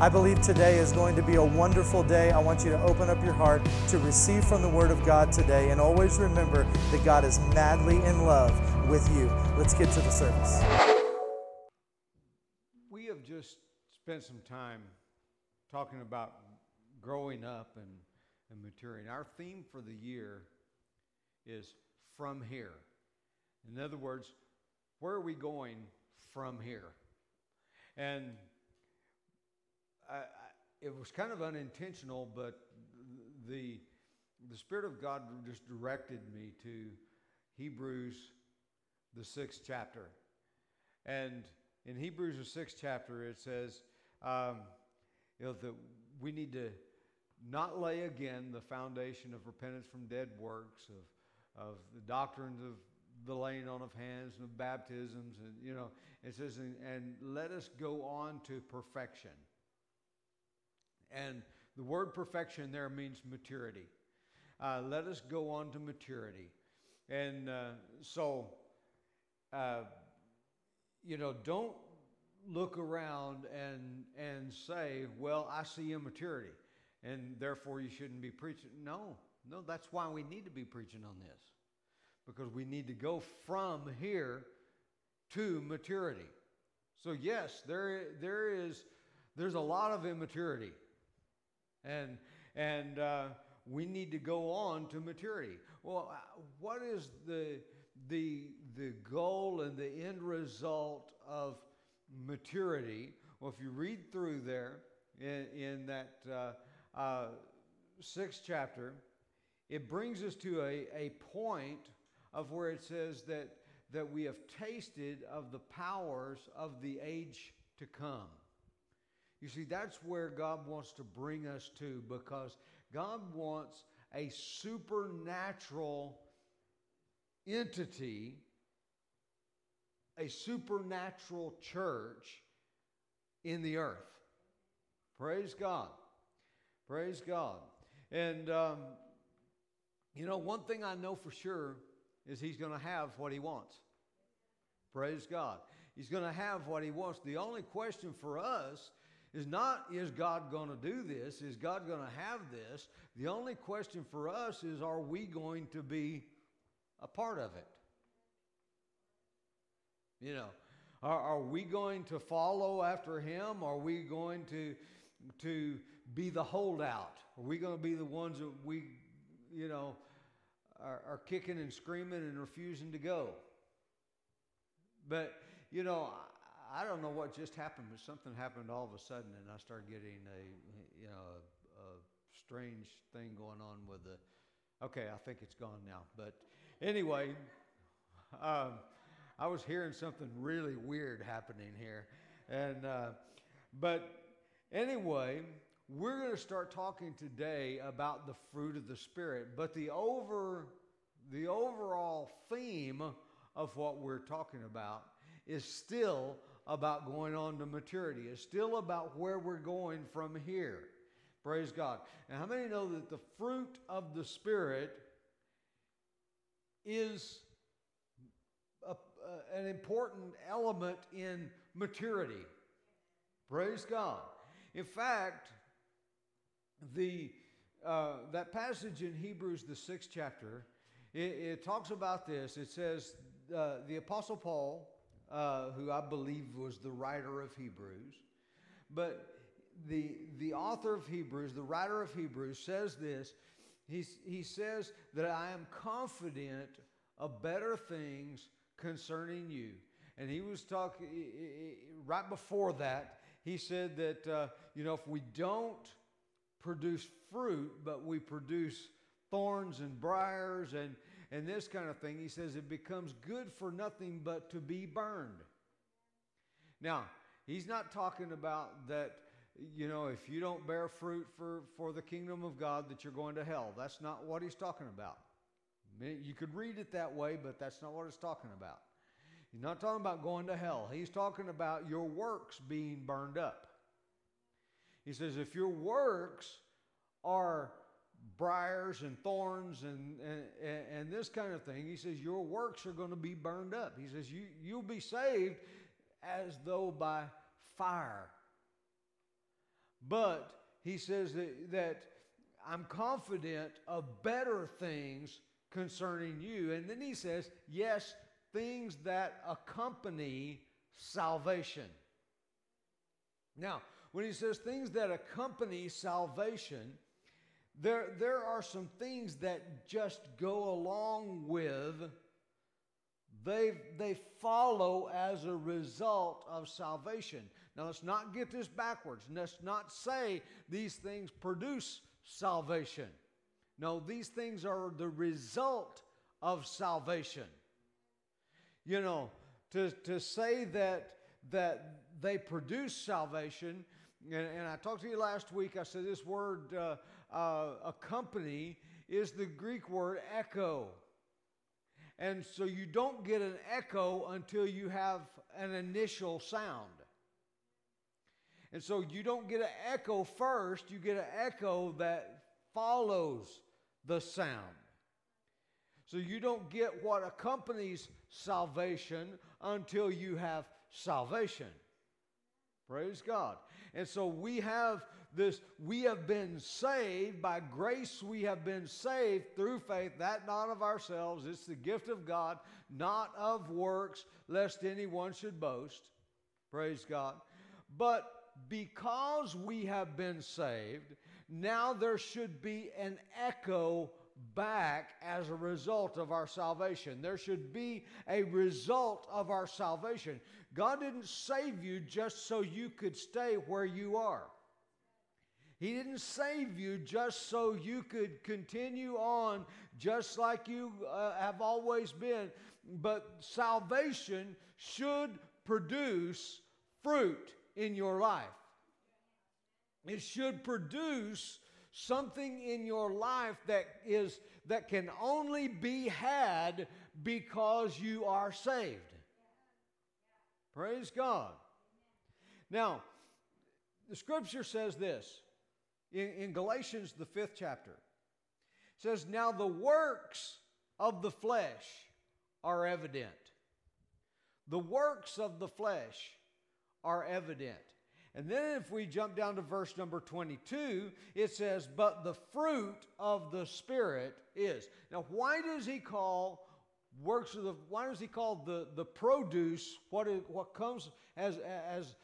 I believe today is going to be a wonderful day. I want you to open up your heart to receive from the Word of God today, and always remember that God is madly in love with you. Let's get to the service. We have just spent some time talking about growing up and, and maturing. Our theme for the year is from here. In other words, where are we going from here? And I, it was kind of unintentional, but the, the Spirit of God just directed me to Hebrews the sixth chapter. And in Hebrews, the sixth chapter, it says, um, you know, that we need to not lay again the foundation of repentance from dead works, of, of the doctrines of the laying on of hands and of baptisms, and you know, it says, and, and let us go on to perfection. And the word perfection there means maturity. Uh, let us go on to maturity. And uh, so uh, you know, don't look around and and say, "Well, I see immaturity, and therefore you shouldn't be preaching." No, no, that's why we need to be preaching on this, because we need to go from here to maturity. So yes, there there is there's a lot of immaturity, and and uh, we need to go on to maturity. Well, uh, what is the the, the goal and the end result of maturity. Well, if you read through there in, in that uh, uh, sixth chapter, it brings us to a, a point of where it says that, that we have tasted of the powers of the age to come. You see, that's where God wants to bring us to because God wants a supernatural entity, a supernatural church in the earth. Praise God. Praise God. And, um, you know, one thing I know for sure is he's going to have what he wants. Praise God. He's going to have what he wants. The only question for us is not, is God going to do this? Is God going to have this? The only question for us is, are we going to be a part of it. You know, are, are we going to follow after him? Are we going to, to be the holdout? Are we going to be the ones that we, you know, are, are kicking and screaming and refusing to go? But, you know, I don't know what just happened, but something happened all of a sudden, and I started getting a, you know, a, a strange thing going on with the. Okay, I think it's gone now, but Anyway, um, I was hearing something really weird happening here. And, uh, but anyway, we're going to start talking today about the fruit of the Spirit. But the, over, the overall theme of what we're talking about is still about going on to maturity. It's still about where we're going from here. Praise God. And how many know that the fruit of the Spirit is a, a, an important element in maturity. Praise God. In fact, the, uh, that passage in Hebrews, the sixth chapter, it, it talks about this. It says, uh, the Apostle Paul, uh, who I believe was the writer of Hebrews, but the, the author of Hebrews, the writer of Hebrews, says this he, he says that I am confident of better things concerning you. And he was talking, right before that, he said that, uh, you know, if we don't produce fruit, but we produce thorns and briars and, and this kind of thing, he says it becomes good for nothing but to be burned. Now, he's not talking about that, you know, if you don't bear fruit for, for the kingdom of God, that you're going to hell. That's not what he's talking about. You could read it that way, but that's not what it's talking about. He's not talking about going to hell. He's talking about your works being burned up. He says, if your works are briars and thorns and, and, and this kind of thing, he says, your works are going to be burned up. He says, you, you'll be saved as though by fire. But he says that, that I'm confident of better things concerning you. And then he says, yes, things that accompany salvation. Now, when he says things that accompany salvation, there, there are some things that just go along with, they, they follow as a result of salvation. Now, let's not get this backwards. Let's not say these things produce salvation. No, these things are the result of salvation. You know, to, to say that, that they produce salvation, and, and I talked to you last week, I said this word uh, uh, accompany is the Greek word echo. And so you don't get an echo until you have an initial sound. And so you don't get an echo first, you get an echo that follows the sound. So you don't get what accompanies salvation until you have salvation. Praise God. And so we have this, we have been saved by grace, we have been saved through faith, that not of ourselves. It's the gift of God, not of works, lest anyone should boast. Praise God. But because we have been saved, now there should be an echo back as a result of our salvation. There should be a result of our salvation. God didn't save you just so you could stay where you are. He didn't save you just so you could continue on just like you uh, have always been. But salvation should produce fruit in your life. It should produce something in your life that is that can only be had because you are saved. Praise God. Now, the scripture says this in, in Galatians, the fifth chapter. It says, Now the works of the flesh are evident. The works of the flesh are evident. And then if we jump down to verse number 22, it says, But the fruit of the Spirit is. Now, why does he call works of the, why does he call the, the produce, what, is, what comes as, as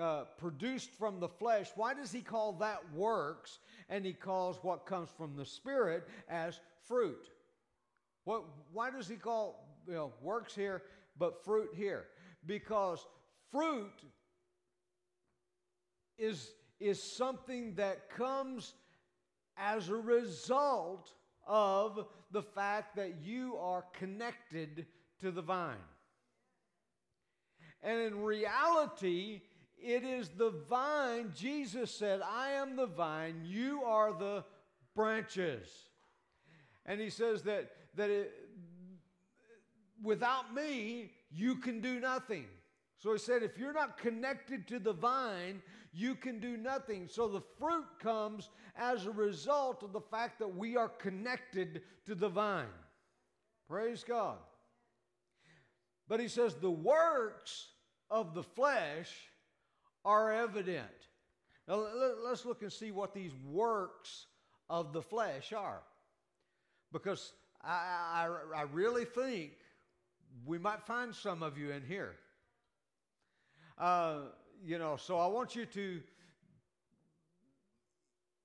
uh, produced from the flesh, why does he call that works and he calls what comes from the Spirit as fruit? What, why does he call you know, works here but fruit here? Because fruit is, is something that comes as a result of the fact that you are connected to the vine. And in reality, it is the vine. Jesus said, I am the vine, you are the branches. And he says that, that it, without me, you can do nothing. So he said, if you're not connected to the vine, you can do nothing. So the fruit comes as a result of the fact that we are connected to the vine. Praise God. But he says, the works of the flesh are evident. Now let's look and see what these works of the flesh are. Because I, I, I really think we might find some of you in here. Uh, you know, so I want you to,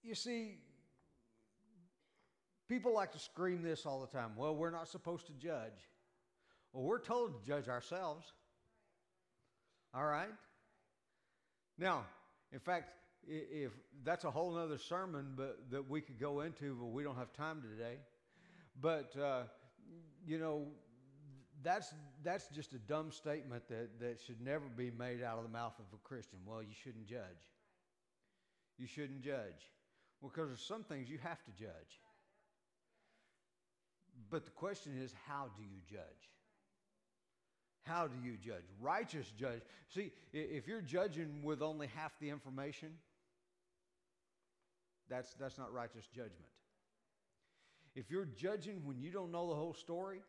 you see, people like to scream this all the time. Well, we're not supposed to judge. Well, we're told to judge ourselves. All right? Now, In fact, if that's a whole other sermon, but that we could go into, but we don't have time today. But uh, you know, that's that's just a dumb statement that that should never be made out of the mouth of a Christian. Well, you shouldn't judge. You shouldn't judge. Well, because there's some things you have to judge. But the question is, how do you judge? How do you judge? Righteous judge. See, if you're judging with only half the information, that's, that's not righteous judgment. If you're judging when you don't know the whole story,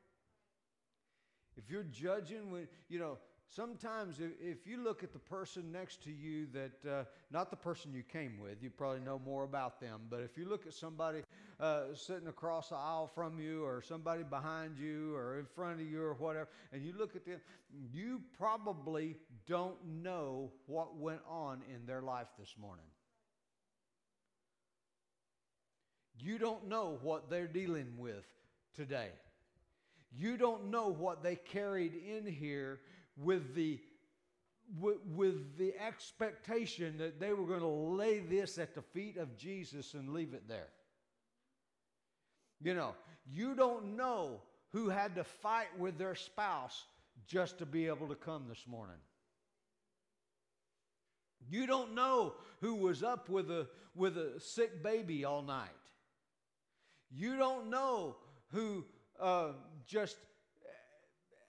if you're judging when, you know, sometimes if, you look at the person next to you that, uh, not the person you came with, you probably know more about them, but if you look at somebody uh, sitting across the aisle from you or somebody behind you or in front of you or whatever, and you look at them, you probably don't know what went on in their life this morning. You don't know what they're dealing with today. You don't know what they carried in here with the with, the expectation that they were going to lay this at the feet of Jesus and leave it there. You know, you don't know who had to fight with their spouse just to be able to come this morning. You don't know who was up with a, with a sick baby all night. You don't know who uh, just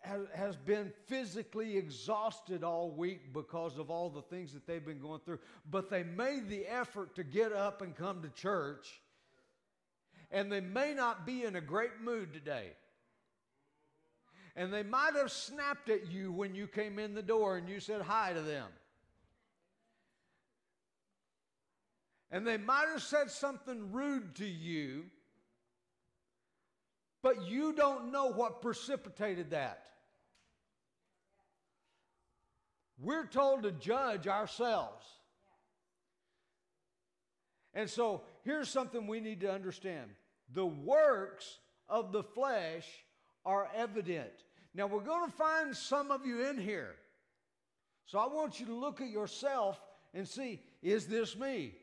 has, has been physically exhausted all week because of all the things that they've been going through, but they made the effort to get up and come to church, and they may not be in a great mood today. And they might have snapped at you when you came in the door and you said hi to them. And they might have said something rude to you but you don't know what precipitated that. We're told to judge ourselves. And so here's something we need to understand the works of the flesh are evident. Now, we're going to find some of you in here. So I want you to look at yourself and see is this me?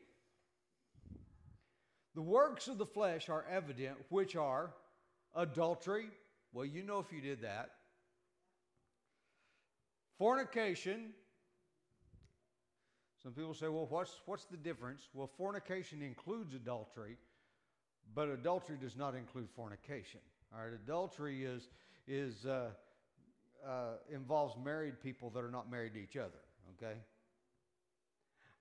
The works of the flesh are evident, which are Adultery, well, you know if you did that. Fornication. Some people say, well, what's, what's the difference? Well, fornication includes adultery, but adultery does not include fornication. All right, adultery is, is, uh, uh, involves married people that are not married to each other, okay?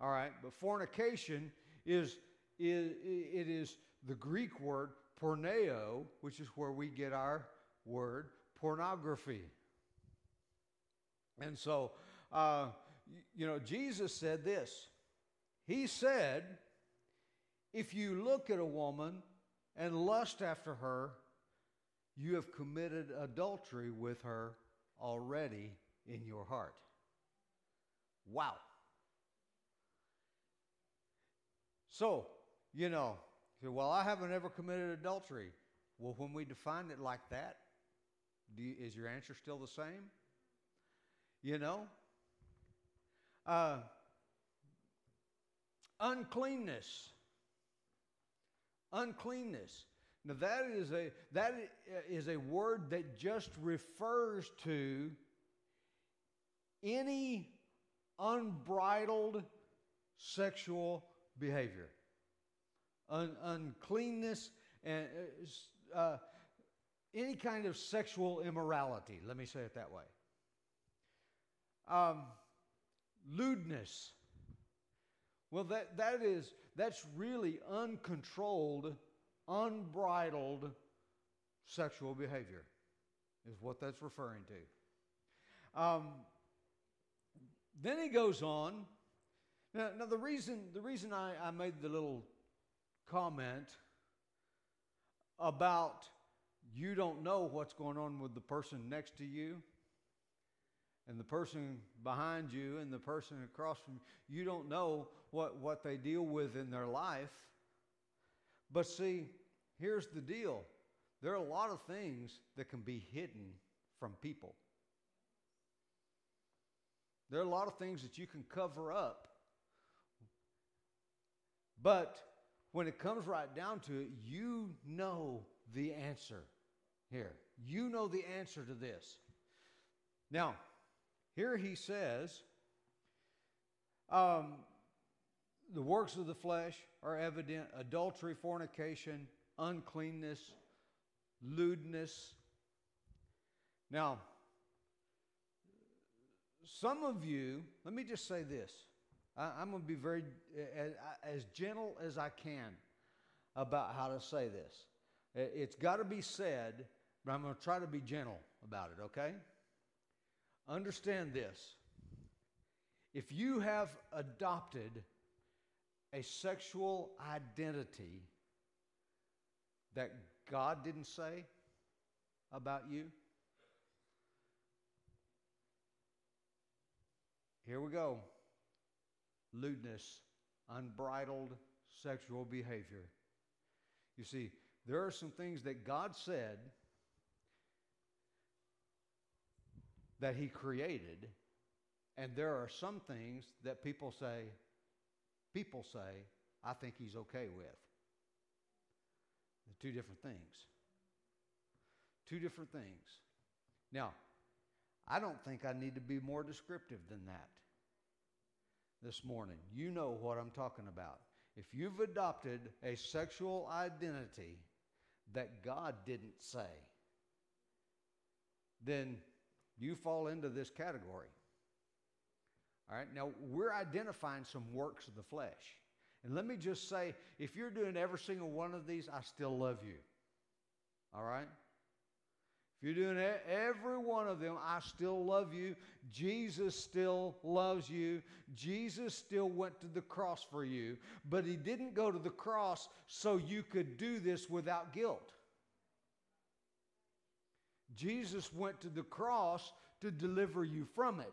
All right, but fornication is, is it is the Greek word porneo, which is where we get our word pornography. And so, uh, you know, Jesus said this. He said, if you look at a woman and lust after her, you have committed adultery with her already in your heart. Wow. So, you know, say, well, I haven't ever committed adultery. Well, when we define it like that, you, is your answer still the same? You know? Uh, uncleanness. Uncleanness. Now that is a that is a word that just refers to any unbridled sexual behavior un- uncleanness, and uh, uh, any kind of sexual immorality. Let me say it that way. Um, lewdness. Well, that, that is, that's really uncontrolled, unbridled sexual behavior, is what that's referring to. Um, then he goes on. Now, now the reason the reason I, I made the little comment about you don't know what's going on with the person next to you and the person behind you and the person across from you. You don't know what, what they deal with in their life. But see, here's the deal there are a lot of things that can be hidden from people. There are a lot of things that you can cover up But when it comes right down to it, you know the answer here. You know the answer to this. Now, here he says, um, the works of the flesh are evident adultery, fornication, uncleanness, lewdness. Now, some of you, let me just say this. I, am going to be very eh, eh, as, as gentle as I can about how to say this. It's got to be said, but I'm going to try to be gentle about it, okay? Understand this. If you have adopted a sexual identity that God didn't say about you, here we go lewdness, unbridled sexual behavior. You see, there are some things that God said that He created, and there are some things that people say, people say, I think He's okay with. The two different things. Two different things. Now, I don't think I need to be more descriptive than that this morning. You know what I'm talking about. If you've adopted a sexual identity that God didn't say, then you fall into this category. All right, now we're identifying some works of the flesh. And let me just say if you're doing every single one of these, I still love you. All right? You're doing every one of them, I still love you. Jesus still loves you. Jesus still went to the cross for you, but he didn't go to the cross so you could do this without guilt. Jesus went to the cross to deliver you from it.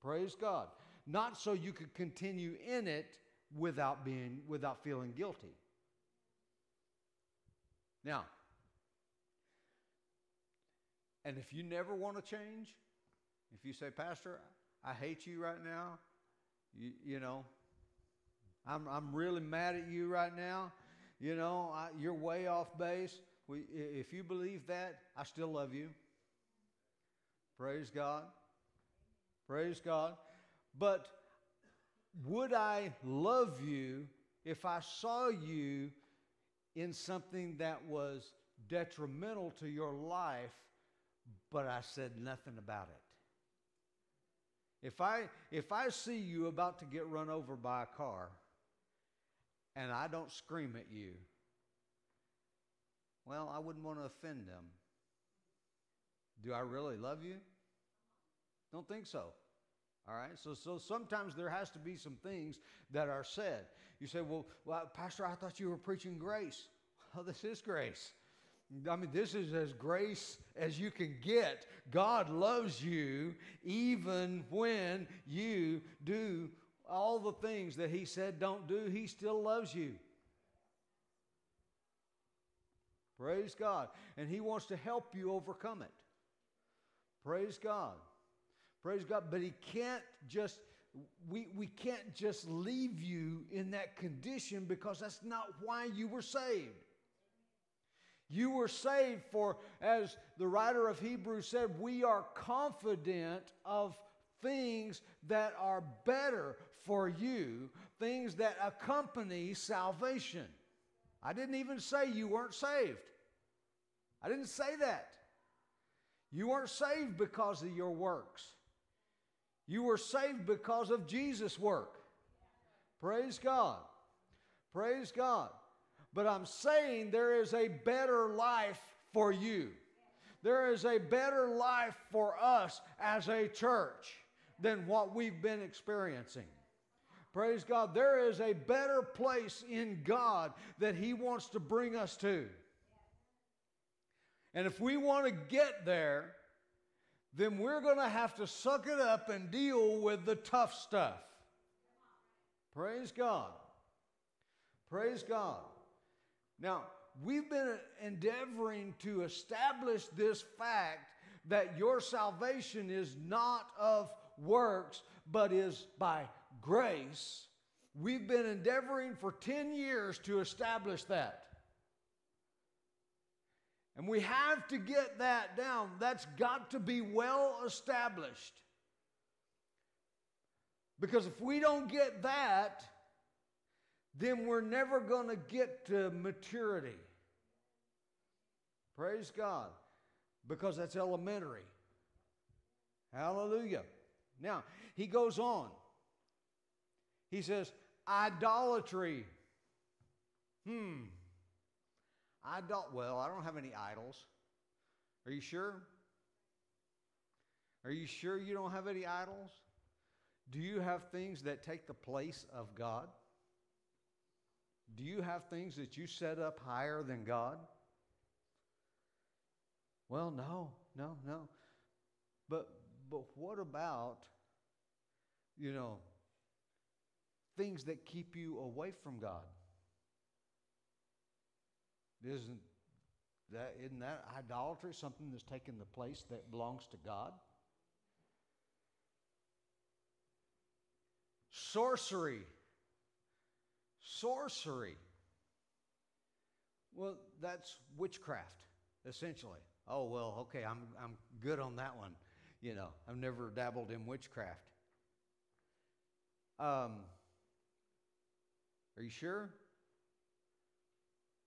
Praise God. Not so you could continue in it without being without feeling guilty. Now, and if you never want to change, if you say, Pastor, I hate you right now, you, you know, I'm, I'm really mad at you right now, you know, I, you're way off base. We, if you believe that, I still love you. Praise God. Praise God. But would I love you if I saw you in something that was detrimental to your life but I said nothing about it. If I, if I see you about to get run over by a car and I don't scream at you, well, I wouldn't want to offend them. Do I really love you? Don't think so. All right, so, so sometimes there has to be some things that are said. You say, well, well, Pastor, I thought you were preaching grace. Well, this is grace. I mean, this is as grace as you can get. God loves you even when you do all the things that He said don't do, He still loves you. Praise God. And He wants to help you overcome it. Praise God. Praise God. But He can't just. We, we can't just leave you in that condition because that's not why you were saved. You were saved for, as the writer of Hebrews said, we are confident of things that are better for you, things that accompany salvation. I didn't even say you weren't saved. I didn't say that. You weren't saved because of your works. You were saved because of Jesus' work. Praise God. Praise God. But I'm saying there is a better life for you. There is a better life for us as a church than what we've been experiencing. Praise God. There is a better place in God that He wants to bring us to. And if we want to get there, then we're going to have to suck it up and deal with the tough stuff. Praise God. Praise God. Now, we've been endeavoring to establish this fact that your salvation is not of works, but is by grace We've been endeavoring for 10 years to establish that. And we have to get that down. That's got to be well established. Because if we don't get that, then we're never going to get to maturity. Praise God. Because that's elementary. Hallelujah. Now, he goes on. He says, idolatry. Hmm. I don't, well, I don't have any idols. Are you sure? Are you sure you don't have any idols? Do you have things that take the place of God? Do you have things that you set up higher than God? Well, no, no, no. But but what about you know things that keep you away from God? Isn't that isn't that idolatry something that's taken the place that belongs to God? Sorcery. Sorcery. Well, that's witchcraft, essentially. Oh, well, okay, I'm, I'm good on that one. You know, I've never dabbled in witchcraft. Um, are you sure?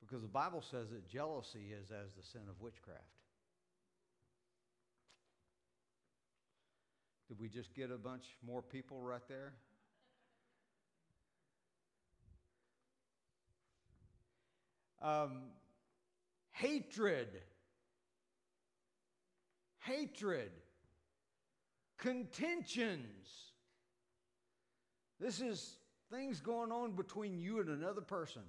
Because the Bible says that jealousy is as the sin of witchcraft. Did we just get a bunch more people right there? Um, hatred. Hatred. Contentions. This is things going on between you and another person.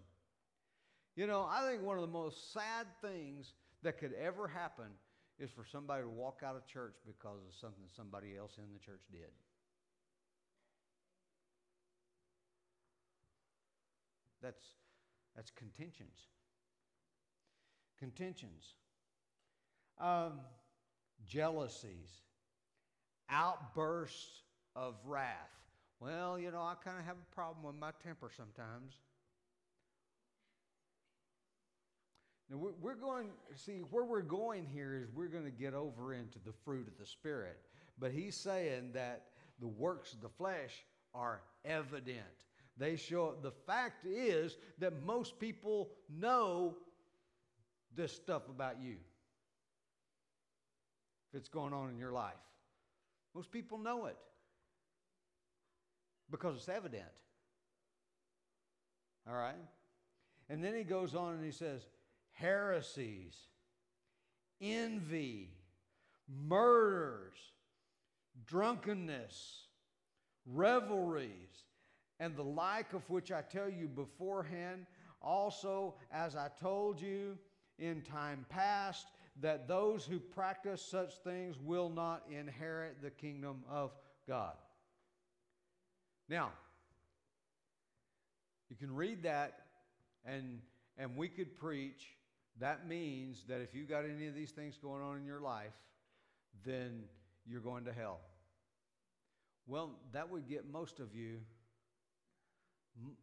You know, I think one of the most sad things that could ever happen is for somebody to walk out of church because of something somebody else in the church did. That's, that's contentions. Contentions. Um, jealousies. Outbursts of wrath. Well, you know, I kind of have a problem with my temper sometimes. Now, we're going, see, where we're going here is we're going to get over into the fruit of the Spirit. But he's saying that the works of the flesh are evident. They show, the fact is that most people know this stuff about you. If it's going on in your life, most people know it because it's evident. All right? And then he goes on and he says, heresies, envy, murders, drunkenness, revelries, and the like of which I tell you beforehand, also as I told you in time past, that those who practice such things will not inherit the kingdom of God. Now, you can read that and and we could preach that means that if you got any of these things going on in your life, then you're going to hell. Well, that would get most of you.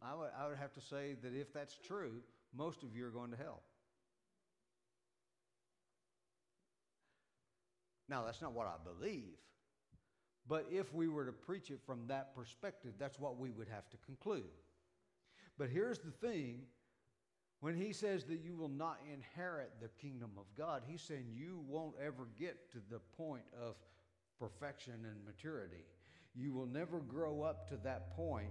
I would, I would have to say that if that's true, most of you are going to hell. Now, that's not what I believe. But if we were to preach it from that perspective, that's what we would have to conclude. But here's the thing when he says that you will not inherit the kingdom of God, he's saying you won't ever get to the point of perfection and maturity. You will never grow up to that point.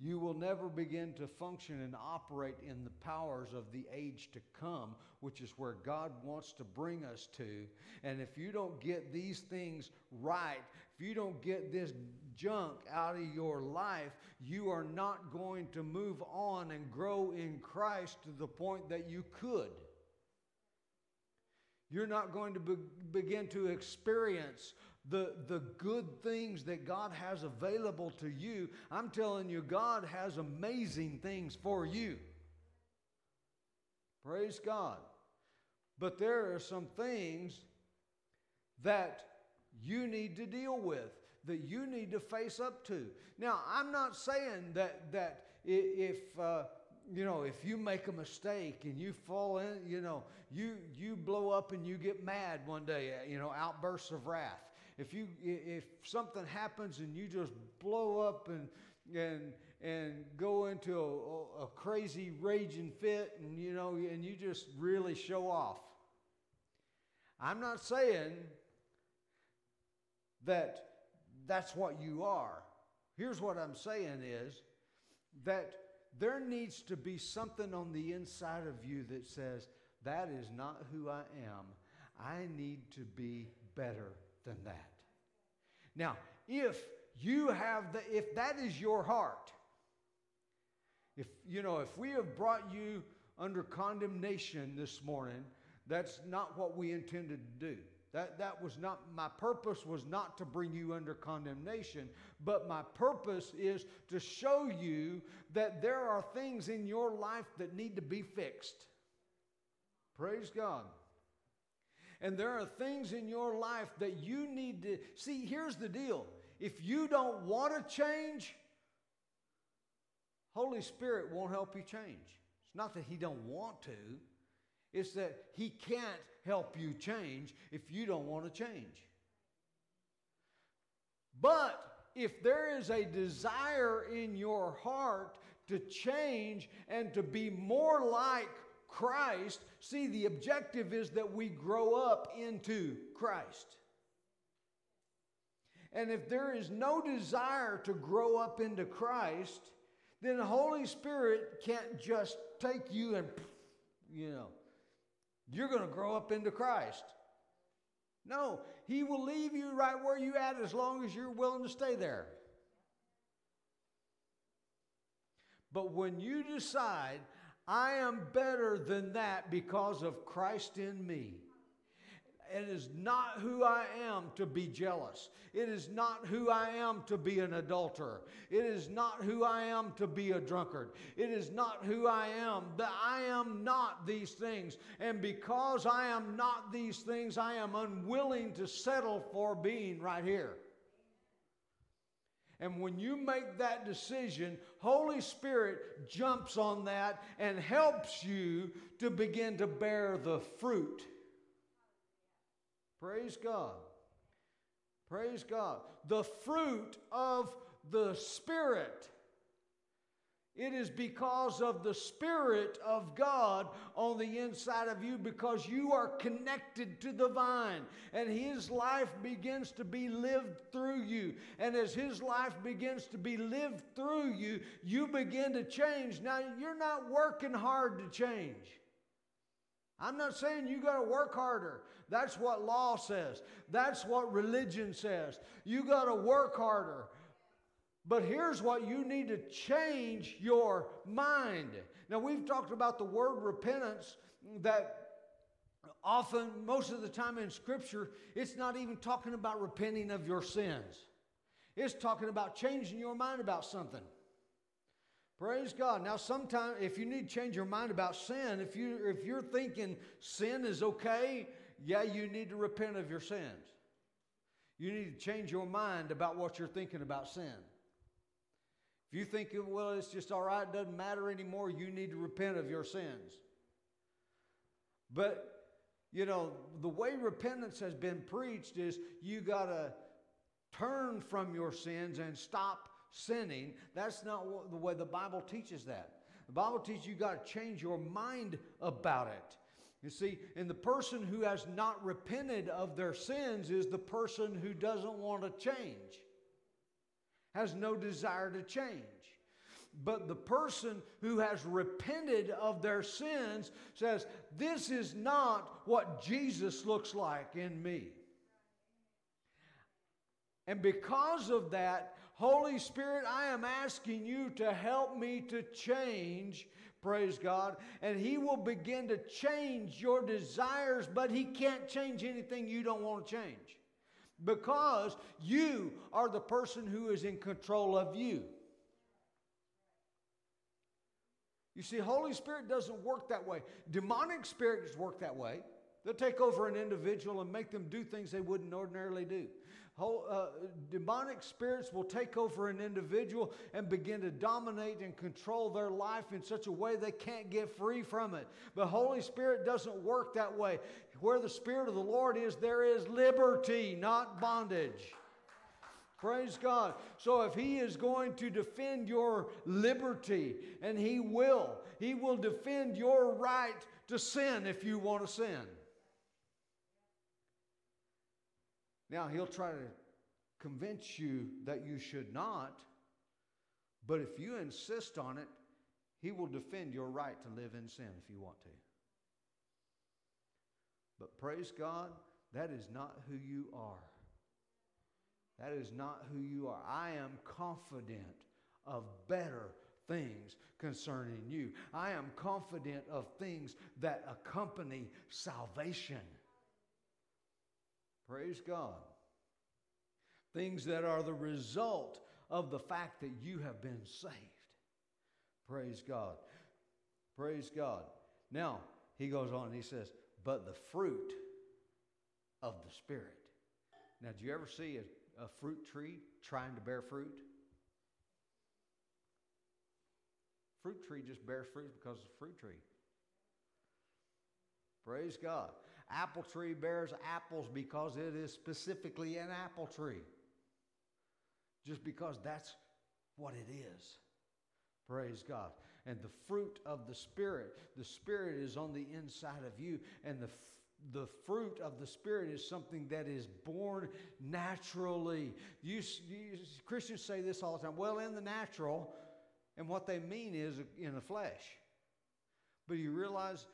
You will never begin to function and operate in the powers of the age to come, which is where God wants to bring us to. And if you don't get these things right, if you don't get this junk out of your life, you are not going to move on and grow in Christ to the point that you could. You're not going to be, begin to experience the, the good things that God has available to you. I'm telling you, God has amazing things for you. Praise God. But there are some things that you need to deal with. that you need to face up to. Now, I'm not saying that that if uh, you know if you make a mistake and you fall in, you know, you you blow up and you get mad one day, you know, outbursts of wrath. If you if something happens and you just blow up and and and go into a, a crazy raging fit and you know and you just really show off. I'm not saying that that's what you are. Here's what I'm saying is that there needs to be something on the inside of you that says, that is not who I am. I need to be better than that. Now, if you have the, if that is your heart, if, you know, if we have brought you under condemnation this morning, that's not what we intended to do. That, that was not, my purpose was not to bring you under condemnation, but my purpose is to show you that there are things in your life that need to be fixed. Praise God. And there are things in your life that you need to see. Here's the deal if you don't want to change, Holy Spirit won't help you change. It's not that He don't want to, it's that He can't help you change if you don't want to change. But if there is a desire in your heart to change and to be more like Christ, see, the objective is that we grow up into Christ. And if there is no desire to grow up into Christ, then the Holy Spirit can't just take you and, you know, you're going to grow up into Christ. No, He will leave you right where you at as long as you're willing to stay there. But when you decide, I am better than that because of Christ in me, it is not who I am to be jealous. It is not who I am to be an adulterer. It is not who I am to be a drunkard. It is not who I am. I am not these things. And because I am not these things, I am unwilling to settle for being right here. And when you make that decision, Holy Spirit jumps on that and helps you to begin to bear the fruit Praise God. Praise God. The fruit of the Spirit. It is because of the Spirit of God on the inside of you because you are connected to the vine and His life begins to be lived through you. And as His life begins to be lived through you, you begin to change. Now, you're not working hard to change. I'm not saying you got to work harder. That's what law says. That's what religion says. You got to work harder. But here's what you need to change your mind. Now, we've talked about the word repentance that often, most of the time in Scripture, it's not even talking about repenting of your sins, it's talking about changing your mind about something. Praise God. Now, sometimes if you need to change your mind about sin, if you if you're thinking sin is okay, yeah, you need to repent of your sins. You need to change your mind about what you're thinking about sin. If you think, well, it's just all right, it doesn't matter anymore, you need to repent of your sins. But, you know, the way repentance has been preached is you got to turn from your sins and stop sinning. That's not the way the Bible teaches that. The Bible teaches you got to change your mind about it. You see, and the person who has not repented of their sins is the person who doesn't want to change, has no desire to change. But the person who has repented of their sins says, This is not what Jesus looks like in me. And because of that, Holy Spirit, I am asking you to help me to change Praise God. And He will begin to change your desires, but He can't change anything you don't want to change because you are the person who is in control of you. You see, Holy Spirit doesn't work that way. Demonic spirits work that way. They'll take over an individual and make them do things they wouldn't ordinarily do. Uh, demonic spirits will take over an individual and begin to dominate and control their life in such a way they can't get free from it. But Holy Spirit doesn't work that way. Where the Spirit of the Lord is, there is liberty, not bondage. Praise God. So if He is going to defend your liberty, and He will, He will defend your right to sin if you want to sin. Now, he'll try to convince you that you should not, but if you insist on it, he will defend your right to live in sin if you want to. But praise God, that is not who you are. That is not who you are. I am confident of better things concerning you. I am confident of things that accompany salvation. Praise God. Things that are the result of the fact that you have been saved. Praise God. Praise God. Now, he goes on and he says, but the fruit of the Spirit. Now, do you ever see a, a fruit tree trying to bear fruit? Fruit tree just bears fruit because it's a fruit tree. Praise God. Apple tree bears apples because it is specifically an apple tree. Just because that's what it is. Praise God. And the fruit of the Spirit, the Spirit is on the inside of you, and the the fruit of the Spirit is something that is born naturally. You, you, Christians say this all the time. Well, in the natural, and what they mean is in the flesh. But you realize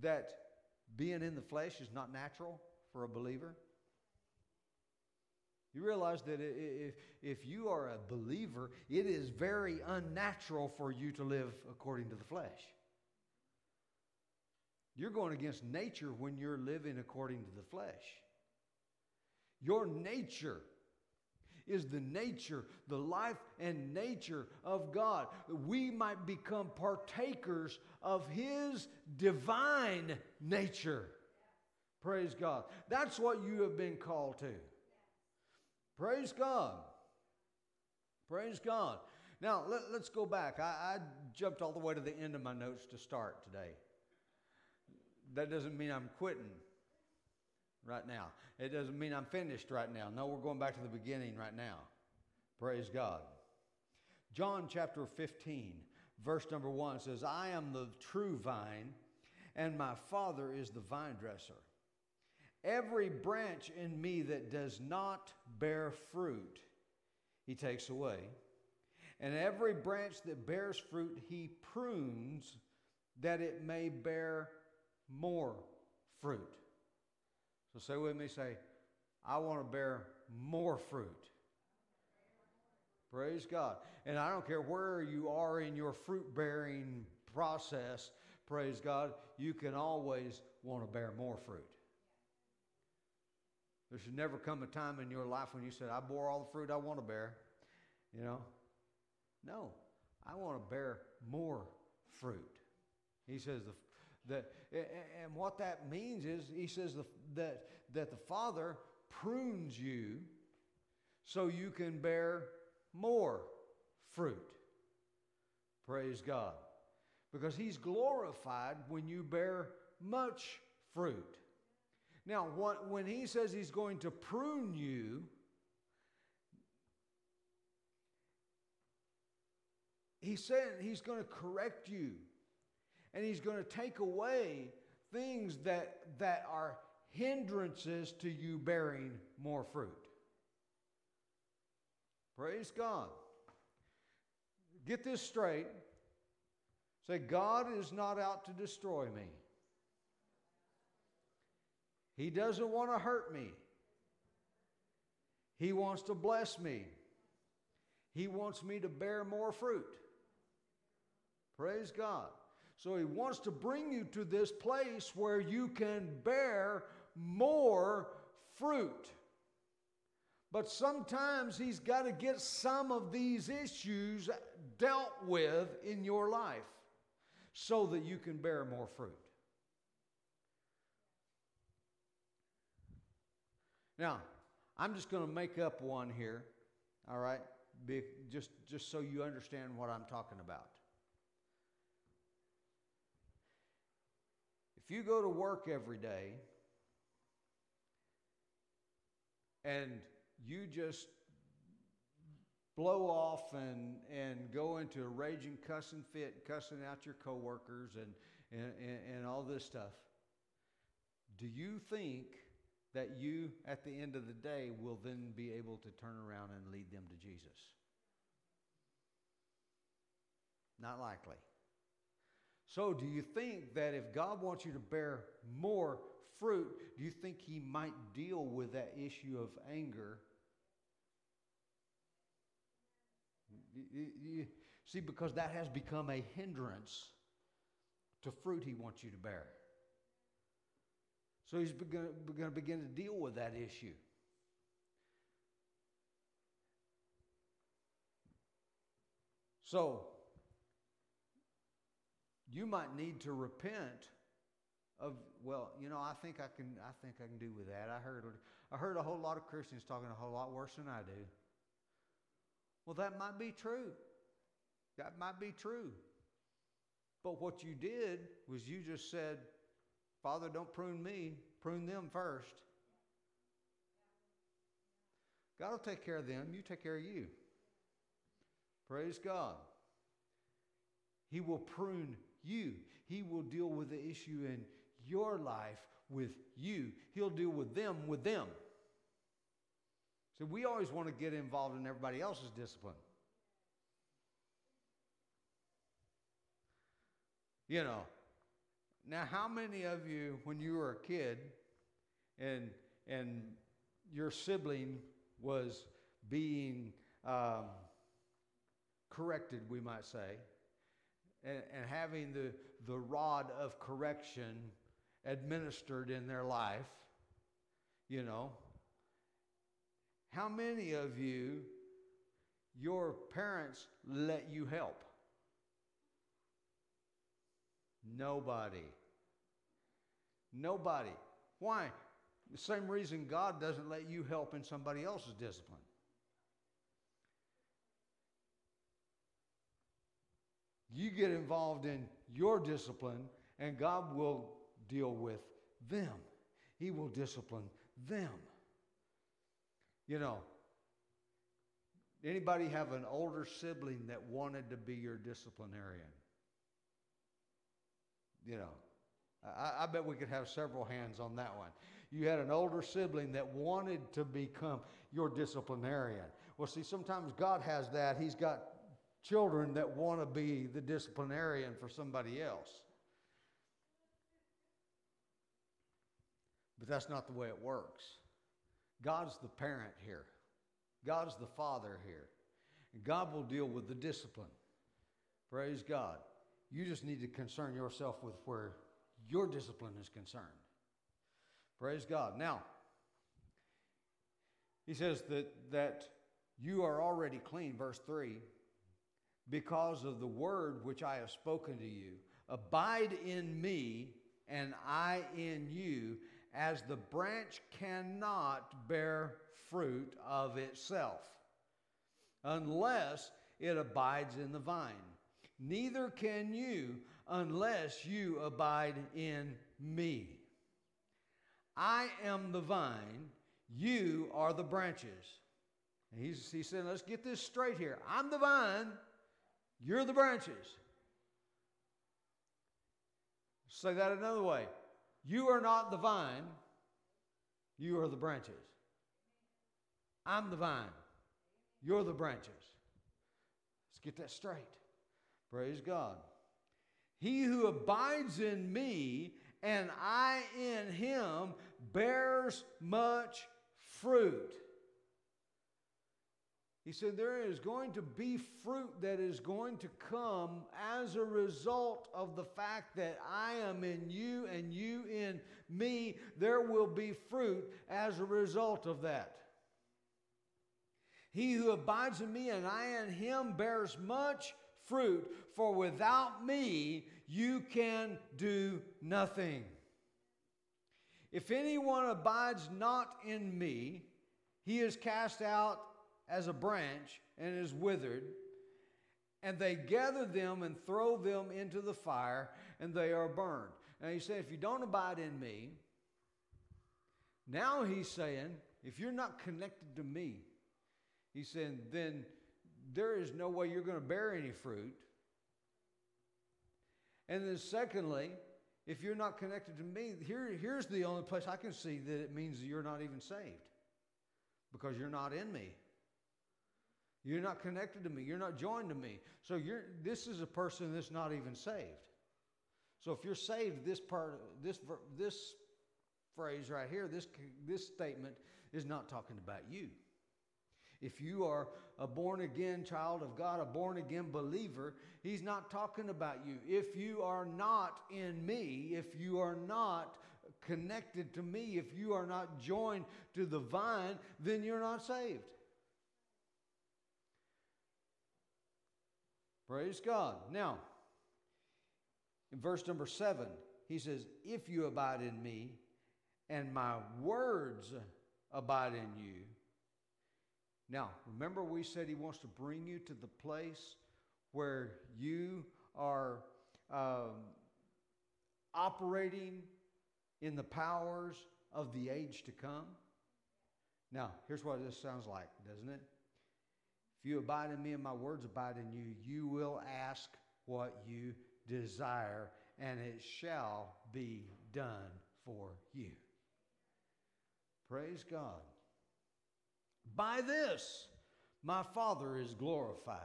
that being in the flesh is not natural for a believer? You realize that if, if you are a believer, it is very unnatural for you to live according to the flesh. You're going against nature when you're living according to the flesh. Your nature is the nature, the life and nature of God. We might become partakers of His divine nature. Praise God. That's what you have been called to. Praise God. Praise God. Now, let, us go back. I, I jumped all the way to the end of my notes to start today. That doesn't mean I'm quitting right now. It doesn't mean I'm finished right now. No, we're going back to the beginning right now. Praise God. John chapter 15, verse number 1 says, I am the true vine, and my Father is the vine dresser. Every branch in me that does not bear fruit, he takes away. And every branch that bears fruit, he prunes that it may bear more fruit. So say with me, say, I want to bear more fruit. Praise God. And I don't care where you are in your fruit bearing process, praise God, you can always want to bear more fruit. There should never come a time in your life when you said, I bore all the fruit I want to bear. You know? No, I want to bear more fruit. He says the that, and what that means is, he says the, that, that the Father prunes you so you can bear more fruit. Praise God. Because he's glorified when you bear much fruit. Now, when he says he's going to prune you, he's saying he's going to correct you and he's going to take away things that, that are hindrances to you bearing more fruit. Praise God. Get this straight. Say, God is not out to destroy me. He doesn't want to hurt me. He wants to bless me. He wants me to bear more fruit. Praise God. So he wants to bring you to this place where you can bear more fruit. But sometimes he's got to get some of these issues dealt with in your life so that you can bear more fruit. Now, I'm just going to make up one here, all right? Be, just, just so you understand what I'm talking about. If you go to work every day and you just blow off and, and go into a raging cussing fit, cussing out your coworkers and, and, and, and all this stuff, do you think that you, at the end of the day, will then be able to turn around and lead them to Jesus? Not likely. So, do you think that if God wants you to bear more fruit, do you think He might deal with that issue of anger? You, see, because that has become a hindrance to fruit He wants you to bear. So He's going to begin to deal with that issue. So, you might need to repent of well you know i think i can i think i can do with that i heard i heard a whole lot of christians talking a whole lot worse than i do well that might be true that might be true but what you did was you just said father don't prune me prune them first god will take care of them you take care of you praise god he will prune you. He will deal with the issue in your life with you. He'll deal with them with them. So we always want to get involved in everybody else's discipline. You know, now how many of you, when you were a kid and and your sibling was being um, corrected, we might say, and, and having the, the rod of correction administered in their life, you know, how many of you, your parents let you help? Nobody. Nobody. Why? The same reason God doesn't let you help in somebody else's discipline. You get involved in your discipline, and God will deal with them. He will discipline them. You know, anybody have an older sibling that wanted to be your disciplinarian? You know, I, I, bet we could have several hands on that one. You had an older sibling that wanted to become your disciplinarian. Well, see, sometimes God has that. He's got children that want to be the disciplinarian for somebody else. But that's not the way it works. God's the parent here, God's the father here. God will deal with the discipline. Praise God. You just need to concern yourself with where your discipline is concerned. Praise God. Now, he says that, that you are already clean, verse 3 because of the word which I have spoken to you. Abide in me, and I in you, as the branch cannot bear fruit of itself, unless it abides in the vine. Neither can you unless you abide in me. I am the vine, you are the branches. He's, he said, let's get this straight here. I'm the vine, you're the branches. Say that another way. You are not the vine, you are the branches. I'm the vine, you're the branches. Let's get that straight. Praise God. He who abides in me and I in him bears much fruit. He said, There is going to be fruit that is going to come as a result of the fact that I am in you and you in me. There will be fruit as a result of that. He who abides in me and I in him bears much fruit, for without me you can do nothing. If anyone abides not in me, he is cast out as a branch and is withered. And they gather them and throw them into the fire, and they are burned. Now he said, If you don't abide in me, now he's saying, if you're not connected to me, he's saying, then there is no way you're going to bear any fruit. And then, secondly, if you're not connected to me, here, here's the only place I can see that it means you're not even saved because you're not in me. You're not connected to me. You're not joined to me. So you're, this is a person that's not even saved. So if you're saved, this part, this, this phrase right here, this, this statement is not talking about you. If you are a born again child of God, a born again believer, he's not talking about you. If you are not in me, if you are not connected to me, if you are not joined to the vine, then you're not saved. Praise God. Now, in verse number seven, he says, If you abide in me and my words abide in you. Now, remember, we said he wants to bring you to the place where you are um, operating in the powers of the age to come? Now, here's what this sounds like, doesn't it? If you abide in me and my words abide in you, you will ask what you desire, and it shall be done for you. Praise God. By this, my Father is glorified,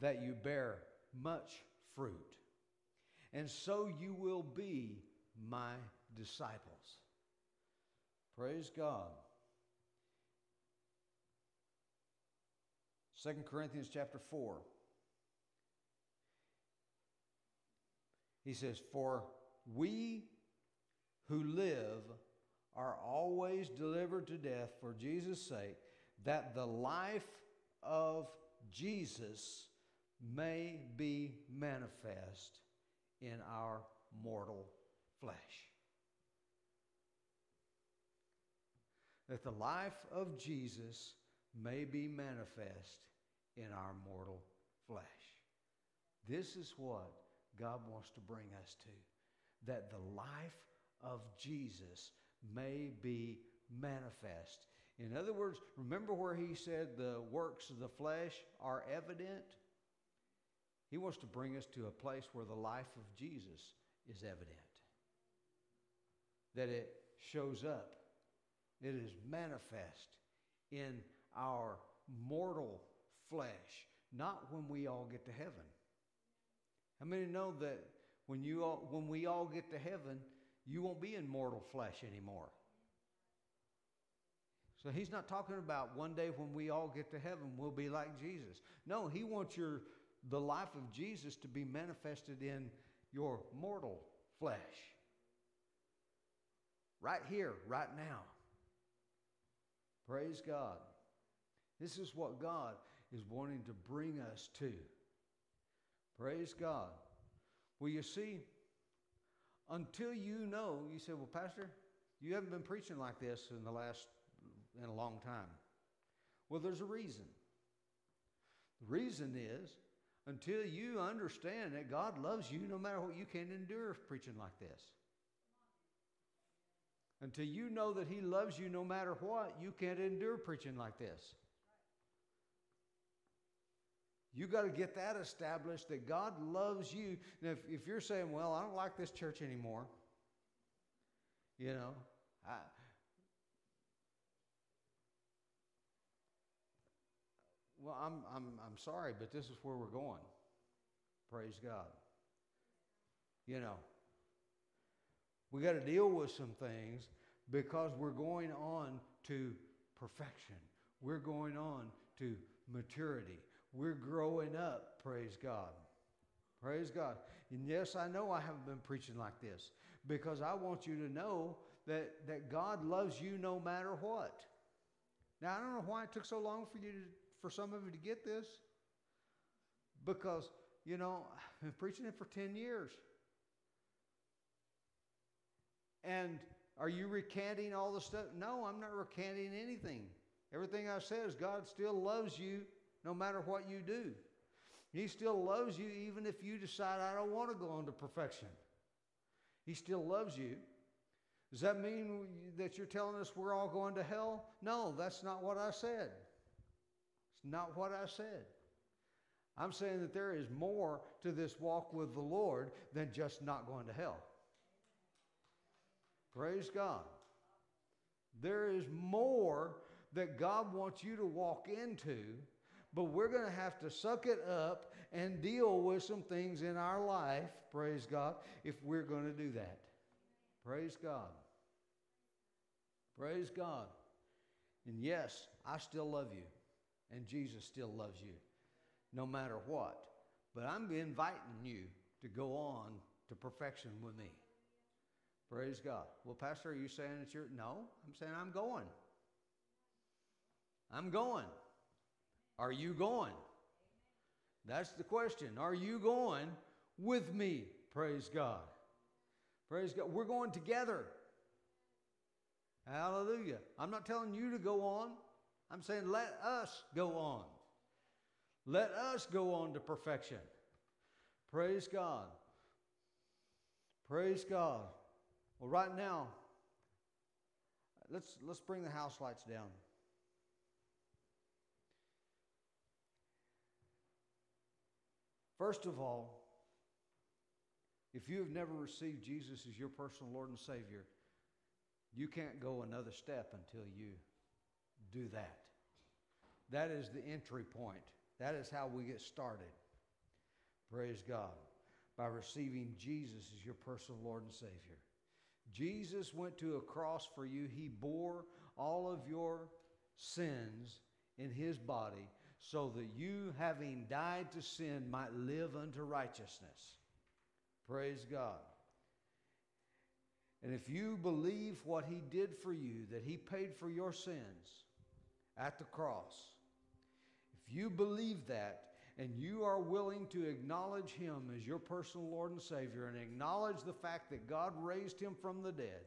that you bear much fruit, and so you will be my disciples. Praise God. 2 Corinthians chapter 4. He says, For we who live are always delivered to death for Jesus' sake, that the life of Jesus may be manifest in our mortal flesh. That the life of Jesus may be manifest in our mortal flesh. This is what God wants to bring us to. That the life of Jesus may be manifest. In other words, remember where he said the works of the flesh are evident? He wants to bring us to a place where the life of Jesus is evident. That it shows up, it is manifest in our mortal flesh, not when we all get to heaven. How many know that when, you all, when we all get to heaven, you won't be in mortal flesh anymore. So he's not talking about one day when we all get to heaven, we'll be like Jesus. No, he wants your the life of Jesus to be manifested in your mortal flesh. Right here, right now. Praise God. This is what God is wanting to bring us to. Praise God. Well, you see, until you know, you say, well, Pastor, you haven't been preaching like this in the last, in a long time. Well, there's a reason. The reason is until you understand that God loves you no matter what you can't endure preaching like this. Until you know that He loves you no matter what, you can't endure preaching like this. You got to get that established that God loves you. Now, if, if you're saying, well, I don't like this church anymore, you know, I, well, I'm, I'm, I'm sorry, but this is where we're going. Praise God. You know, we got to deal with some things because we're going on to perfection. We're going on to maturity. We're growing up, praise God. Praise God. And yes, I know I haven't been preaching like this because I want you to know that, that God loves you no matter what. Now, I don't know why it took so long for you to, for some of you to get this because, you know, I've been preaching it for 10 years. And Are you recanting all the stuff? No, I'm not recanting anything. Everything I say is God still loves you no matter what you do. He still loves you even if you decide, I don't want to go on to perfection. He still loves you. Does that mean that you're telling us we're all going to hell? No, that's not what I said. It's not what I said. I'm saying that there is more to this walk with the Lord than just not going to hell. Praise God. There is more that God wants you to walk into, but we're going to have to suck it up and deal with some things in our life, praise God, if we're going to do that. Praise God. Praise God. And yes, I still love you, and Jesus still loves you, no matter what. But I'm inviting you to go on to perfection with me. Praise God. Well, Pastor, are you saying that you're. No, I'm saying I'm going. I'm going. Are you going? That's the question. Are you going with me? Praise God. Praise God. We're going together. Hallelujah. I'm not telling you to go on. I'm saying let us go on. Let us go on to perfection. Praise God. Praise God. Well, right now, let's, let's bring the house lights down. First of all, if you have never received Jesus as your personal Lord and Savior, you can't go another step until you do that. That is the entry point. That is how we get started. Praise God. By receiving Jesus as your personal Lord and Savior. Jesus went to a cross for you. He bore all of your sins in his body so that you, having died to sin, might live unto righteousness. Praise God. And if you believe what he did for you, that he paid for your sins at the cross, if you believe that and you are willing to acknowledge him as your personal Lord and Savior and acknowledge the fact that God raised him from the dead,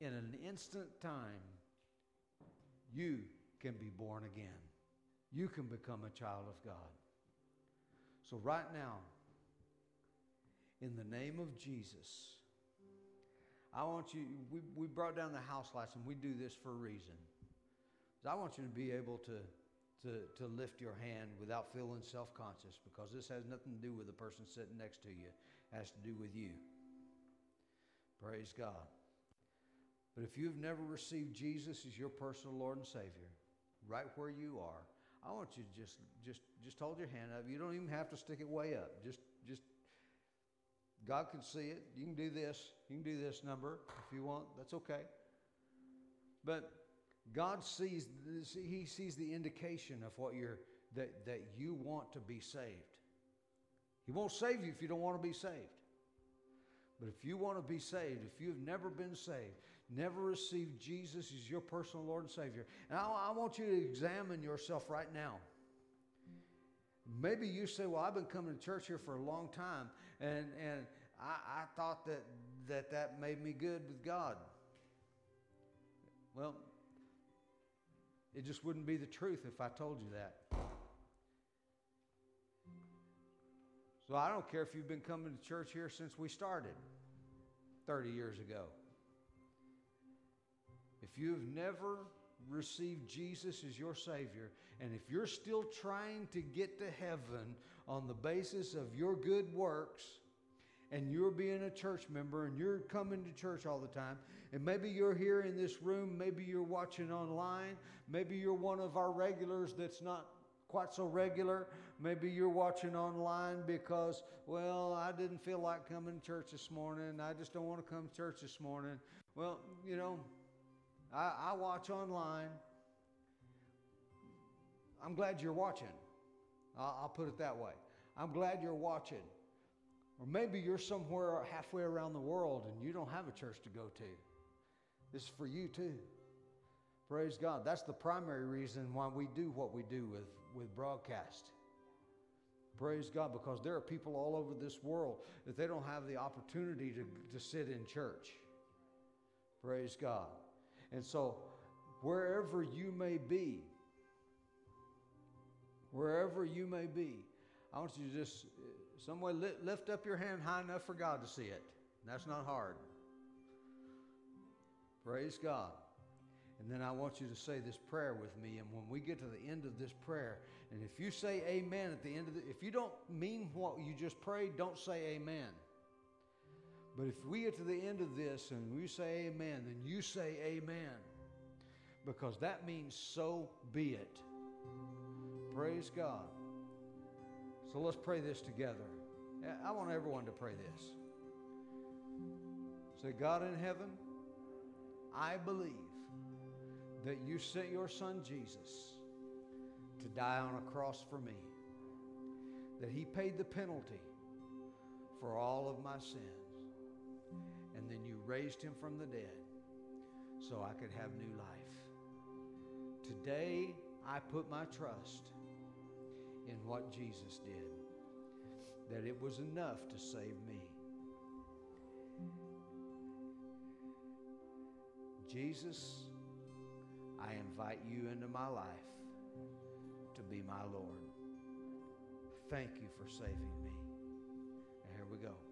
in an instant time, you can be born again. You can become a child of God. So, right now, in the name of Jesus, I want you, we, we brought down the house lights and we do this for a reason. I want you to be able to, to, to lift your hand without feeling self conscious because this has nothing to do with the person sitting next to you, it has to do with you. Praise God. But if you've never received Jesus as your personal Lord and Savior, right where you are, I want you to just just just hold your hand up. You don't even have to stick it way up. Just just God can see it. You can do this. You can do this number if you want. That's okay. But God sees this, He sees the indication of what you're that, that you want to be saved. He won't save you if you don't want to be saved. But if you want to be saved, if you've never been saved, never received Jesus as your personal Lord and Savior, and I, I want you to examine yourself right now. Maybe you say, Well, I've been coming to church here for a long time, and, and I, I thought that, that that made me good with God. Well, it just wouldn't be the truth if I told you that. So I don't care if you've been coming to church here since we started 30 years ago. If you've never received Jesus as your Savior, and if you're still trying to get to heaven on the basis of your good works, and you're being a church member and you're coming to church all the time, and maybe you're here in this room, maybe you're watching online, maybe you're one of our regulars that's not quite so regular. Maybe you're watching online because, well, I didn't feel like coming to church this morning. I just don't want to come to church this morning. Well, you know, I, I watch online. I'm glad you're watching. I'll, put it that way. I'm glad you're watching. Or maybe you're somewhere halfway around the world and you don't have a church to go to. This is for you too. Praise God. That's the primary reason why we do what we do with, with broadcast. Praise God, because there are people all over this world that they don't have the opportunity to, to sit in church. Praise God. And so, wherever you may be, wherever you may be, I want you to just, some way, lift up your hand high enough for God to see it. That's not hard. Praise God. And then I want you to say this prayer with me. And when we get to the end of this prayer, and if you say amen at the end of it, if you don't mean what you just prayed, don't say amen. But if we get to the end of this and we say amen, then you say amen. Because that means so be it. Praise God. So let's pray this together. I want everyone to pray this. Say, God in heaven, I believe that you sent your son Jesus to die on a cross for me, that he paid the penalty for all of my sins, raised him from the dead so I could have new life. Today, I put my trust in what Jesus did, that it was enough to save me. Jesus, I invite you into my life to be my Lord. Thank you for saving me. And here we go.